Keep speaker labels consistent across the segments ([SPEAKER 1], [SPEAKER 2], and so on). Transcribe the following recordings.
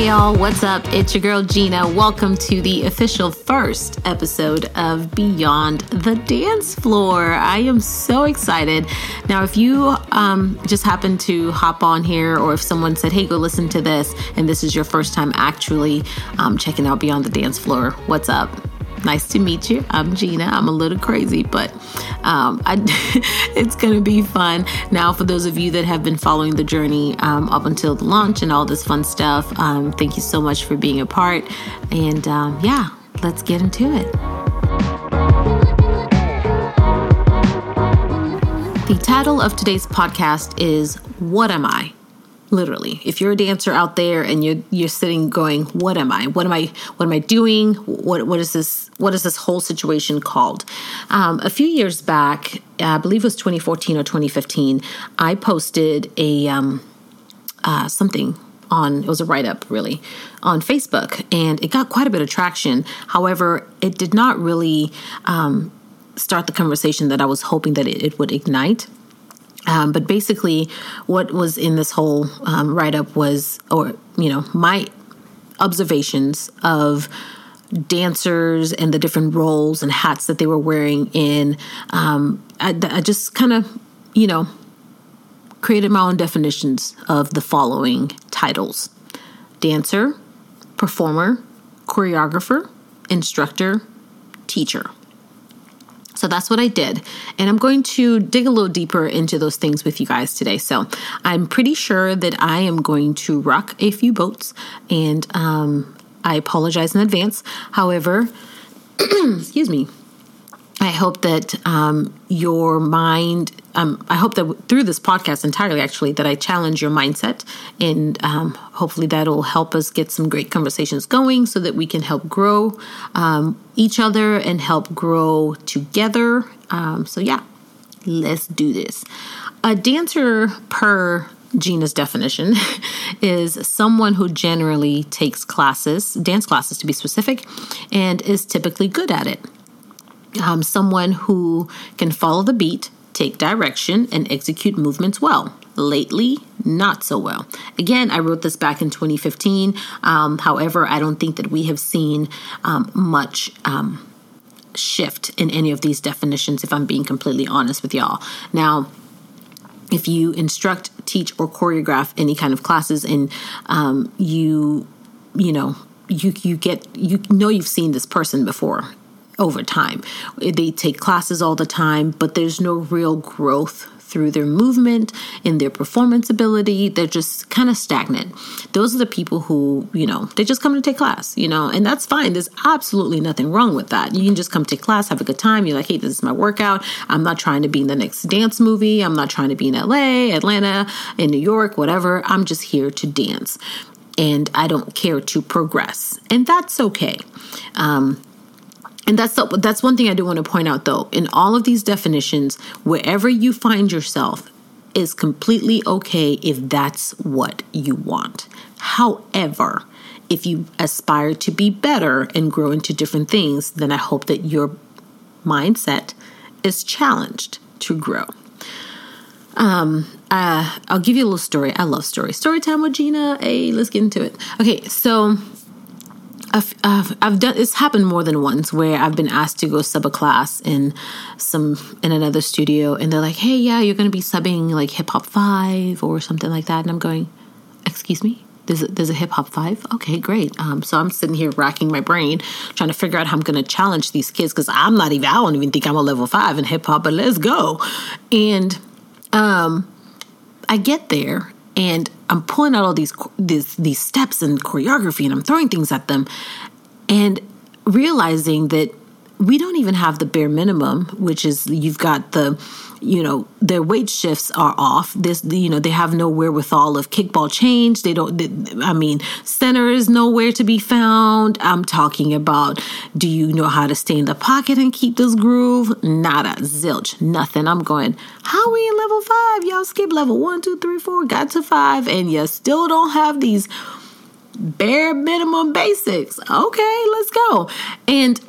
[SPEAKER 1] Hey y'all, what's up? It's your girl Gina. Welcome to the official first episode of Beyond the Dance Floor. I am so excited. Now, if you um, just happen to hop on here, or if someone said, hey, go listen to this, and this is your first time actually um, checking out Beyond the Dance Floor, what's up? Nice to meet you. I'm Gina. I'm a little crazy, but um, I, it's going to be fun. Now, for those of you that have been following the journey um, up until the launch and all this fun stuff, um, thank you so much for being a part. And um, yeah, let's get into it. The title of today's podcast is What Am I? Literally if you're a dancer out there and you're you're sitting going what am i what am i what am i doing what what is this what is this whole situation called um, a few years back i believe it was 2014 or 2015 i posted a um, uh, something on it was a write up really on Facebook and it got quite a bit of traction. However, it did not really um, start the conversation that I was hoping that it, it would ignite. Um, but basically, what was in this whole um, write up was, or, you know, my observations of dancers and the different roles and hats that they were wearing in. Um, I, I just kind of, you know, created my own definitions of the following titles dancer, performer, choreographer, instructor, teacher. So that's what I did. And I'm going to dig a little deeper into those things with you guys today. So I'm pretty sure that I am going to rock a few boats. And um, I apologize in advance. However, excuse me, I hope that um, your mind, um, I hope that through this podcast entirely, actually, that I challenge your mindset. And um, hopefully that'll help us get some great conversations going so that we can help grow um, each other and help grow together. Um, so, yeah, let's do this. A dancer, per Gina's definition, is someone who generally takes classes, dance classes to be specific, and is typically good at it um, someone who can follow the beat, take direction, and execute movements well. Lately, not so well. Again, I wrote this back in 2015. Um, however, I don't think that we have seen um, much um, shift in any of these definitions, if I'm being completely honest with y'all. Now, if you instruct, teach, or choreograph any kind of classes, and um, you, you know, you you get you know you've seen this person before over time. They take classes all the time, but there's no real growth through their movement in their performance ability. They're just kind of stagnant. Those are the people who, you know, they just come to take class, you know, and that's fine. There's absolutely nothing wrong with that. You can just come take class, have a good time. You're like, hey, this is my workout. I'm not trying to be in the next dance movie. I'm not trying to be in LA, Atlanta, in New York, whatever. I'm just here to dance. And I don't care to progress. And that's okay. Um, and that's the, that's one thing I do want to point out though. In all of these definitions, wherever you find yourself is completely okay if that's what you want. However, if you aspire to be better and grow into different things, then I hope that your mindset is challenged to grow. Um, uh, I'll give you a little story. I love stories. Story time with Gina. Hey, let's get into it. Okay, so I've, I've, done it's happened more than once where I've been asked to go sub a class in some in another studio and they're like, "Hey, yeah, you're going to be subbing like Hip Hop 5 or something like that." And I'm going, "Excuse me? There's a, there's a Hip Hop 5? Okay, great." Um, so I'm sitting here racking my brain trying to figure out how I'm going to challenge these kids cuz I'm not even I don't even think I'm a level 5 in hip hop, but let's go. And um I get there and I'm pulling out all these these these steps and choreography and I'm throwing things at them and realizing that we don't even have the bare minimum, which is you've got the, you know, their weight shifts are off. This, you know, they have no wherewithal of kickball change. They don't, they, I mean, center is nowhere to be found. I'm talking about, do you know how to stay in the pocket and keep this groove? Nada, zilch, nothing. I'm going, how are we in level five? Y'all skip level one, two, three, four, got to five, and you still don't have these bare minimum basics. Okay, let's go. And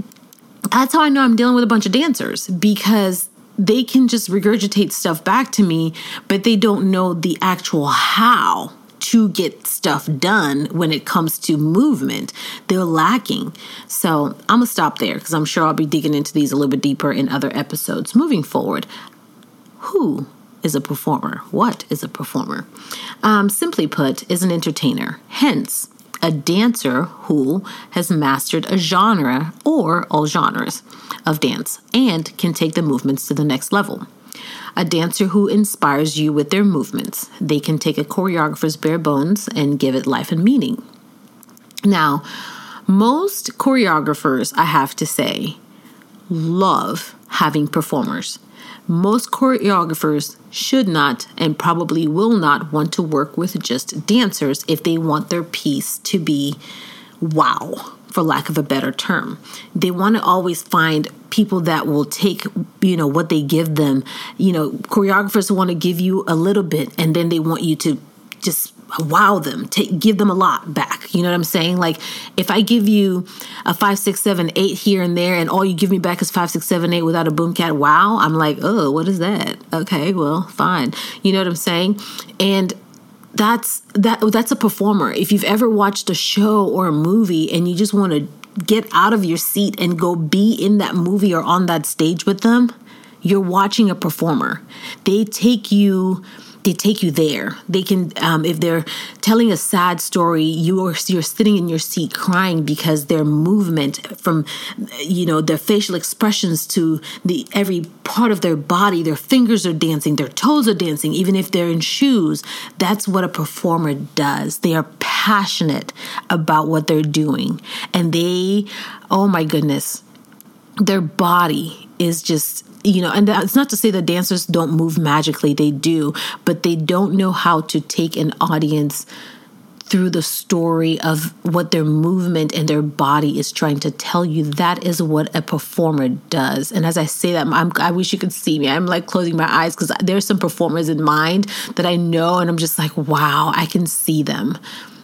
[SPEAKER 1] that's how I know I'm dealing with a bunch of dancers because they can just regurgitate stuff back to me, but they don't know the actual how to get stuff done when it comes to movement. They're lacking. So I'm going to stop there because I'm sure I'll be digging into these a little bit deeper in other episodes moving forward. Who is a performer? What is a performer? Um, simply put, is an entertainer. Hence, a dancer who has mastered a genre or all genres of dance and can take the movements to the next level. A dancer who inspires you with their movements. They can take a choreographer's bare bones and give it life and meaning. Now, most choreographers, I have to say, love having performers. Most choreographers should not and probably will not want to work with just dancers if they want their piece to be wow, for lack of a better term. They want to always find people that will take, you know, what they give them. You know, choreographers want to give you a little bit and then they want you to just wow them take give them a lot back. You know what i'm saying? Like if i give you a five six seven eight here and there and all you give me back is five six seven eight without a boom cat wow i'm like oh what is that? Okay well fine. You know what i'm saying? And that's that that's a performer. If you've ever watched a show or a movie and you just want to get out of your seat and go be in that movie or on that stage with them you're watching a performer. They take you they take you there. They can, um, if they're telling a sad story, you're you're sitting in your seat crying because their movement, from you know their facial expressions to the every part of their body, their fingers are dancing, their toes are dancing, even if they're in shoes. That's what a performer does. They are passionate about what they're doing, and they, oh my goodness, their body is just you know, and it's not to say that dancers don't move magically, they do, but they don't know how to take an audience through the story of what their movement and their body is trying to tell you. That is what a performer does. And as I say that, I'm, i wish you could see me. I'm like closing my eyes because there's some performers in mind that I know, and I'm just like, wow, I can see them.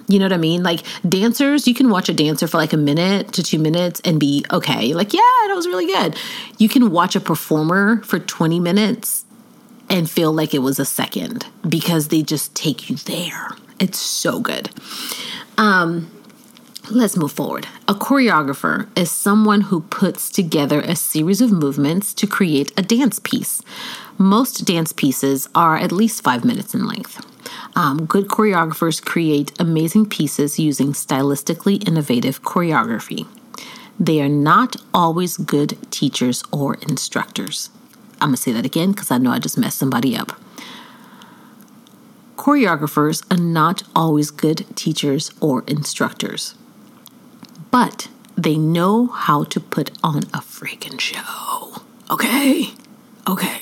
[SPEAKER 1] You know what I mean? Like dancers, you can watch a dancer for like a minute to two minutes and be okay. Like, yeah, that was really good. You can watch a performer for 20 minutes and feel like it was a second because they just take you there. It's so good. Um, let's move forward. A choreographer is someone who puts together a series of movements to create a dance piece. Most dance pieces are at least five minutes in length. Um, good choreographers create amazing pieces using stylistically innovative choreography. They are not always good teachers or instructors. I'm to say that again because I know I just messed somebody up. Choreographers are not always good teachers or instructors, but they know how to put on a freaking show. Okay? Okay.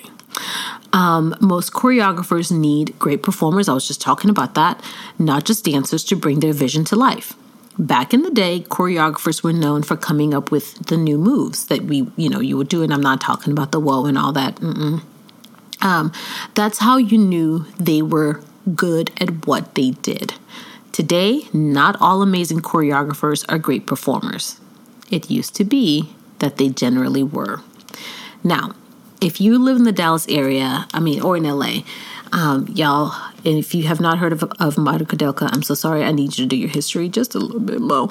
[SPEAKER 1] Um, most choreographers need great performers. I was just talking about that, not just dancers to bring their vision to life. Back in the day, choreographers were known for coming up with the new moves that we, you know, you would do. And I'm not talking about the whoa and all that. Um, that's how you knew they were good at what they did. Today, not all amazing choreographers are great performers. It used to be that they generally were. Now, if you live in the Dallas area, I mean, or in LA, um, y'all, and if you have not heard of, of Marty Kudelka, I'm so sorry. I need you to do your history just a little bit more.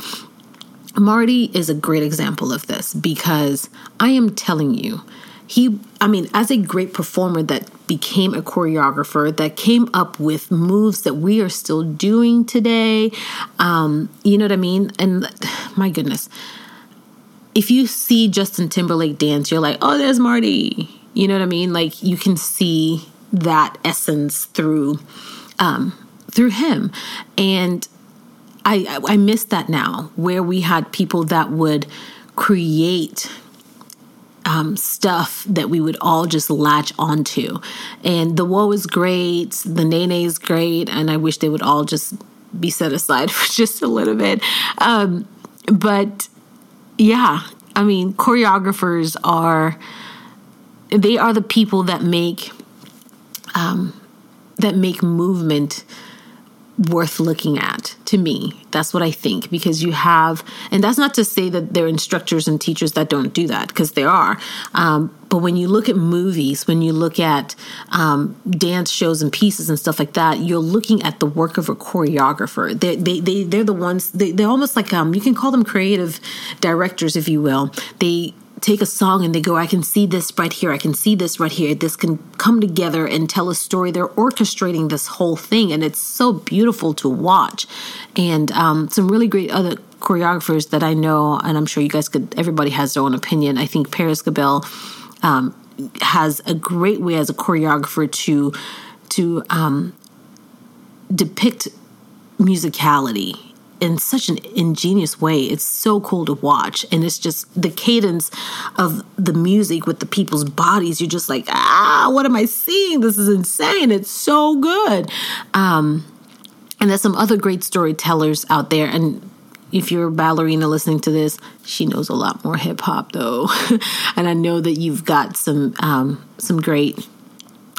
[SPEAKER 1] Marty is a great example of this because I am telling you, he, I mean, as a great performer that became a choreographer, that came up with moves that we are still doing today, um, you know what I mean? And my goodness if you see Justin Timberlake dance, you're like, oh, there's Marty. You know what I mean? Like you can see that essence through um, through him, and I I miss that now, where we had people that would create um, stuff that we would all just latch onto. And the woe is great, the nae nae is great, and I wish they would all just be set aside for just a little bit. Um, but yeah, I mean, choreographers are they are the people that make um, that make movement worth looking at to me. That's what I think because you have, and that's not to say that there are instructors and teachers that don't do that because there are. Um, but when you look at movies, when you look at um, dance shows and pieces and stuff like that, you're looking at the work of a choreographer. They, they, they, they're the ones, they, they're almost like, um, you can call them creative directors, if you will. They, take a song and they go, I can see this right here, I can see this right here. This can come together and tell a story. They're orchestrating this whole thing, and it's so beautiful to watch. And um, some really great other choreographers that I know, and I'm sure you guys could, everybody has their own opinion. I think Paris Goebel um, has a great way as a choreographer to to um, depict musicality in such an ingenious way. It's so cool to watch. And it's just the cadence of the music with the people's bodies. You're just like, ah, what am I seeing? This is insane. It's so good. Um, and there's some other great storytellers out there. And if you're a ballerina listening to this, she knows a lot more hip hop though. and I know that you've got some um, some great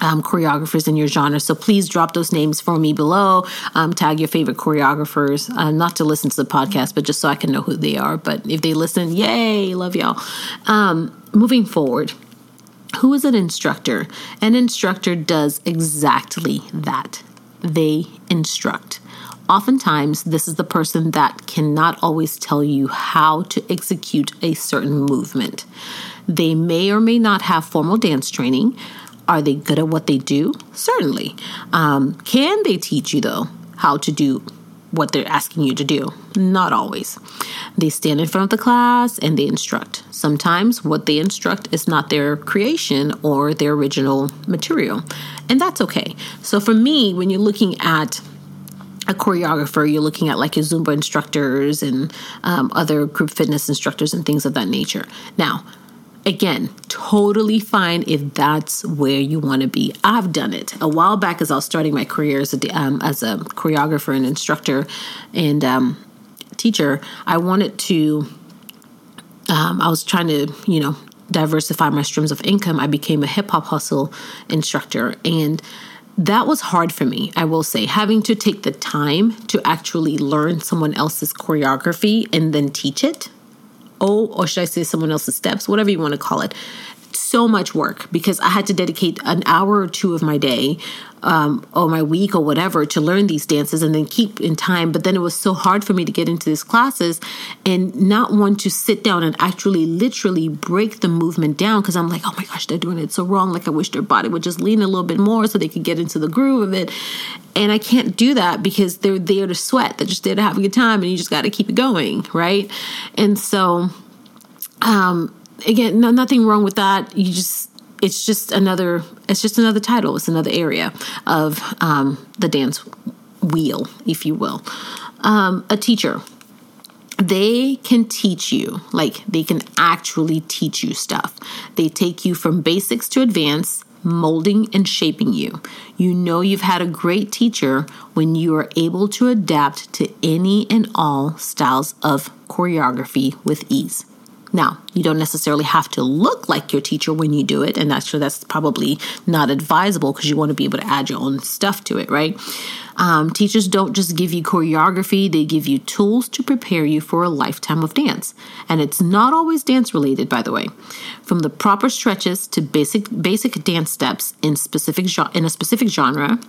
[SPEAKER 1] um, choreographers in your genre. So please drop those names for me below. Um, tag your favorite choreographers, uh, not to listen to the podcast, but just so I can know who they are. But if they listen, yay, love y'all. Um, moving forward, who is an instructor? An instructor does exactly that. They instruct. Oftentimes, this is the person that cannot always tell you how to execute a certain movement. They may or may not have formal dance training, are they good at what they do? Certainly. Um, can they teach you, though, how to do what they're asking you to do? Not always. They stand in front of the class and they instruct. Sometimes what they instruct is not their creation or their original material, and that's okay. So for me, when you're looking at a choreographer, you're looking at like your Zumba instructors and um, other group fitness instructors and things of that nature. Now, Again, totally fine if that's where you want to be. I've done it a while back as I was starting my career as a um, as a choreographer and instructor and um, teacher. I wanted to. Um, I was trying to, you know, diversify my streams of income. I became a hip hop hustle instructor and that was hard for me, I will say, having to take the time to actually learn someone else's choreography and then teach it oh, or should I say someone else's steps, whatever you want to call it. So much work because I had to dedicate an hour or two of my day um, or my week or whatever to learn these dances and then keep in time. But then it was so hard for me to get into these classes and not want to sit down and actually literally break the movement down because I'm like, oh my gosh, they're doing it so wrong. Like I wish their body would just lean a little bit more so they could get into the groove of it. And I can't do that because they're there to sweat. They're just there to have a good time and you just got to keep it going, right? And so, um, again, no, nothing wrong with that. You just, it's just another, it's just another title. It's another area of um, the dance wheel, if you will. Um, a teacher, they can teach you, like they can actually teach you stuff. They take you from basics to advanced molding and shaping you. You know you've had a great teacher when you are able to adapt to any and all styles of choreography with ease. Now, you don't necessarily have to look like your teacher when you do it, and actually that's probably not advisable because you want to be able to add your own stuff to it, right? Um, teachers don't just give you choreography, they give you tools to prepare you for a lifetime of dance. And it's not always dance related, by the way. From the proper stretches to basic basic dance steps in specific in a specific genre,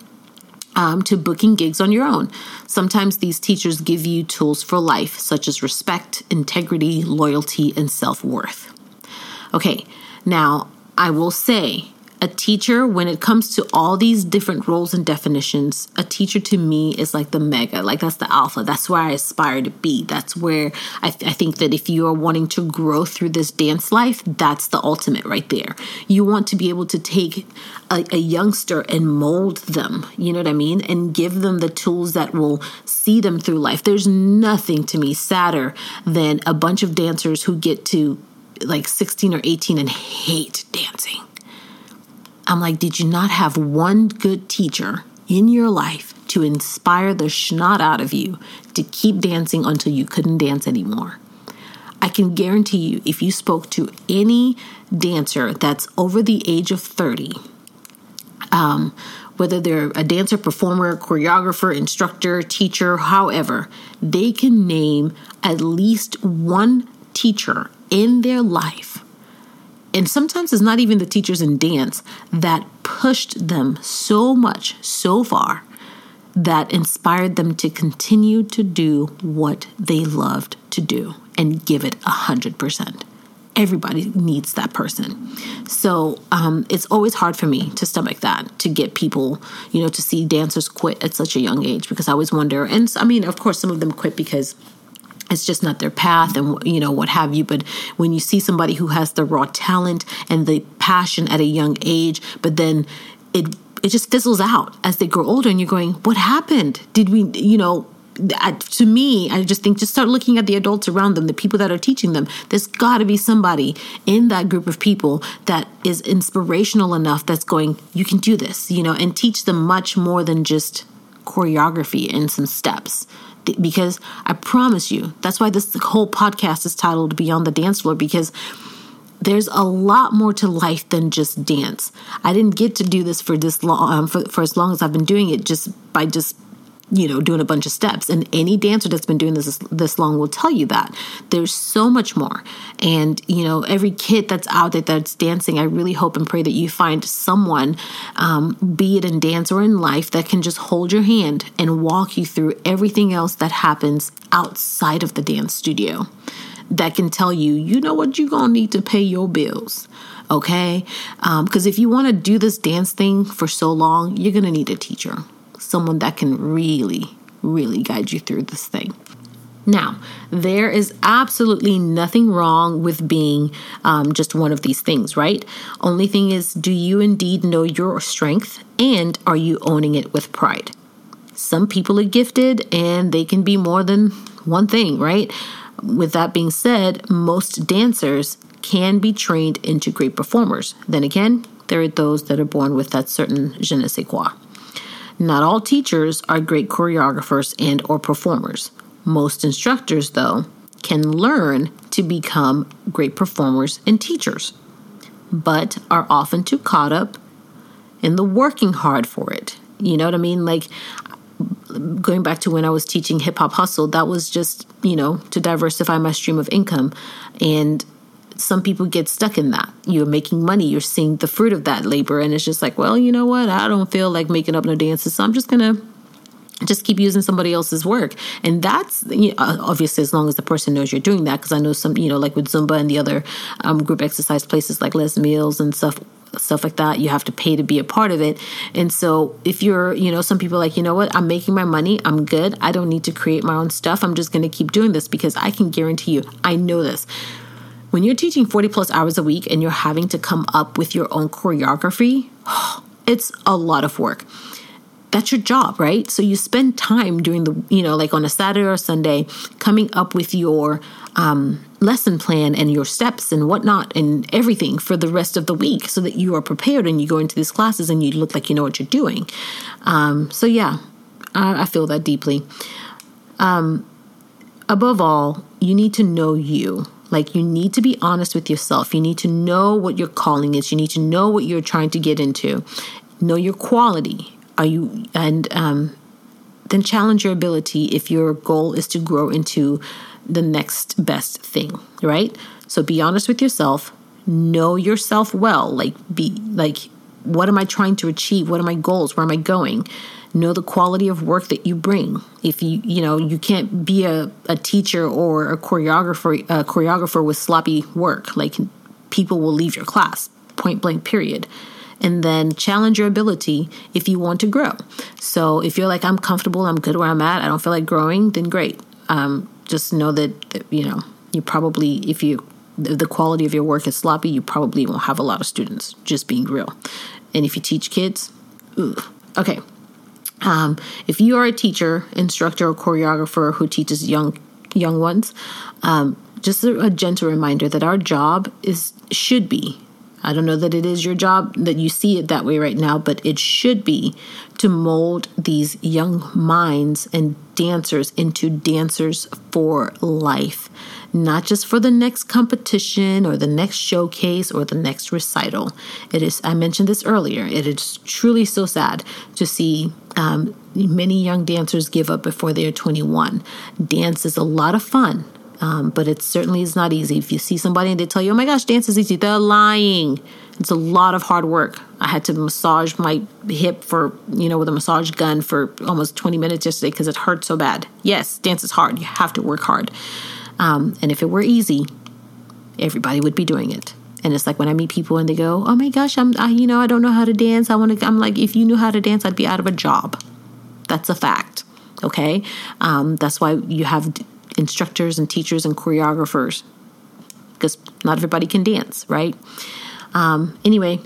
[SPEAKER 1] um, to booking gigs on your own. Sometimes these teachers give you tools for life, such as respect, integrity, loyalty, and self worth. Okay, now I will say a teacher, when it comes to all these different roles and definitions, a teacher to me is like the mega, like that's the alpha. That's where I aspire to be. That's where I, th- I think that if you are wanting to grow through this dance life, that's the ultimate right there. You want to be able to take a, a youngster and mold them, you know what I mean? And give them the tools that will see them through life. There's nothing to me sadder than a bunch of dancers who get to like 16 or 18 and hate dancing I'm like, did you not have one good teacher in your life to inspire the schnot out of you to keep dancing until you couldn't dance anymore? I can guarantee you, if you spoke to any dancer that's over the age of 30, Um, whether they're a dancer, performer, choreographer, instructor, teacher, however, they can name at least one teacher in their life. And sometimes it's not even the teachers in dance that pushed them so much, so far, that inspired them to continue to do what they loved to do and give it a hundred percent everybody needs that person. So um, it's always hard for me to stomach that, to get people, you know, to see dancers quit at such a young age because I always wonder. And I mean, of course, some of them quit because it's just not their path and you know what have you but when you see somebody who has the raw talent and the passion at a young age but then it it just fizzles out as they grow older and you're going what happened did we you know to me, I just think just start looking at the adults around them, the people that are teaching them. There's got to be somebody in that group of people that is inspirational enough that's going, you can do this, you know, and teach them much more than just choreography and some steps. Because I promise you, that's why this whole podcast is titled Beyond the Dance Floor, because there's a lot more to life than just dance. I didn't get to do this for this long, um, for, for as long as I've been doing it, just by just you know doing a bunch of steps. And any dancer that's been doing this this long will tell you that. There's so much more. And you know every kid that's out there that's dancing i really hope and pray that you find someone um, be it in dance or in life that can just hold your hand and walk you through everything else that happens outside of the dance studio. That can tell you you know what? You're gonna need to pay your bills. Okay? Because um, if you want to do this dance thing for so long you're gonna need a teacher someone that can really, really guide you through this thing. Now, there is absolutely nothing wrong with being um, just one of these things, right? Only thing is, do you indeed know your strength and are you owning it with pride? Some people are gifted and they can be more than one thing, right? With that being said, most dancers can be trained into great performers. Then again, there are those that are born with that certain je ne sais quoi. Not all teachers are great choreographers and or performers. Most instructors though can learn to become great performers and teachers, but are often too caught up in the working hard for it. You know what I mean? Like going back to when I was teaching hip hop hustle, that was just, you know, to diversify my stream of income. And some people get stuck in that. You're making money, you're seeing the fruit of that labor, and it's just like, well, you know what? I don't feel like making up no dances, so I'm just gonna just keep using somebody else's work. And that's you know, obviously as long as the person knows you're doing that because i know some you know like with zumba and the other um, group exercise places like les mills and stuff stuff like that you have to pay to be a part of it. And so if you're you know some people like you know what? I'm making my money. I'm good. I don't need to create my own stuff. I'm just going to keep doing this because i can guarantee you i know this when you're teaching 40 plus hours a week and you're having to come up with your own choreography, it's a lot of work. That's your job, right? So you spend time during the, you know, like on a Saturday or Sunday, coming up with your um, lesson plan and your steps and whatnot and everything for the rest of the week so that you are prepared and you go into these classes and you look like you know what you're doing. Um, so, yeah, I, I feel that deeply. Um, above all, you need to know you like, you need to be honest with yourself. You need to know what your calling is. You need to know what you're trying to get into. Know your quality. Are you, and um, then challenge your ability if your goal is to grow into the next best thing, right? So be honest with yourself. Know yourself well. Like, be like, what am I trying to achieve? What are my goals? Where am I going? Know the quality of work that you bring. If you you know you can't be a, a teacher or a choreographer a choreographer with sloppy work. Like people will leave your class point blank period. And then challenge your ability if you want to grow. So if you're like i'm comfortable i'm good where i'm at i don't feel like growing then great. Um, just know that, that you know you probably if you the quality of your work is sloppy you probably won't have a lot of students just being real. And if you teach kids ooh, okay um, if you are a teacher, instructor, or choreographer who teaches young young ones, um, just a, a, gentle reminder that our job is should be I don't know that it is your job that you see it that way right now, but it should be to mold these young minds and dancers into dancers for life, not just for the next competition or the next showcase or the next recital. It is, I mentioned this earlier, it is truly so sad to see um, many young dancers give up before they're 21. Dance is a lot of fun. Um, but it certainly is not easy. If you see somebody and they tell you, oh my gosh, dance is easy, they're lying. It's a lot of hard work. I had to massage my hip for, you know, with a massage gun for almost 20 minutes yesterday because it hurt so bad. Yes, dance is hard. You have to work hard. Um, and if it were easy, everybody would be doing it. And it's like when I meet people and they go, "Oh my gosh, I'm, I, you know, I don't know how to dance. I want to." I'm like, if you knew how to dance, I'd be out of a job. That's a fact. Okay, um, that's why you have instructors and teachers and choreographers because not everybody can dance, right? Um, anyway,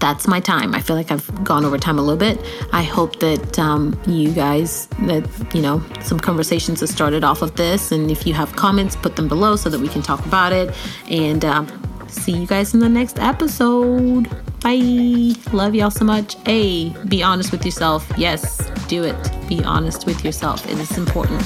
[SPEAKER 1] that's my time. I feel like I've gone over time a little bit. I hope that um, you guys, that, you know, some conversations have started off of this. And if you have comments, put them below so that we can talk about it. And um, see you guys in the next episode. Bye. Love y'all so much. A, be honest with yourself. Yes, do it. Be honest with yourself. It is important.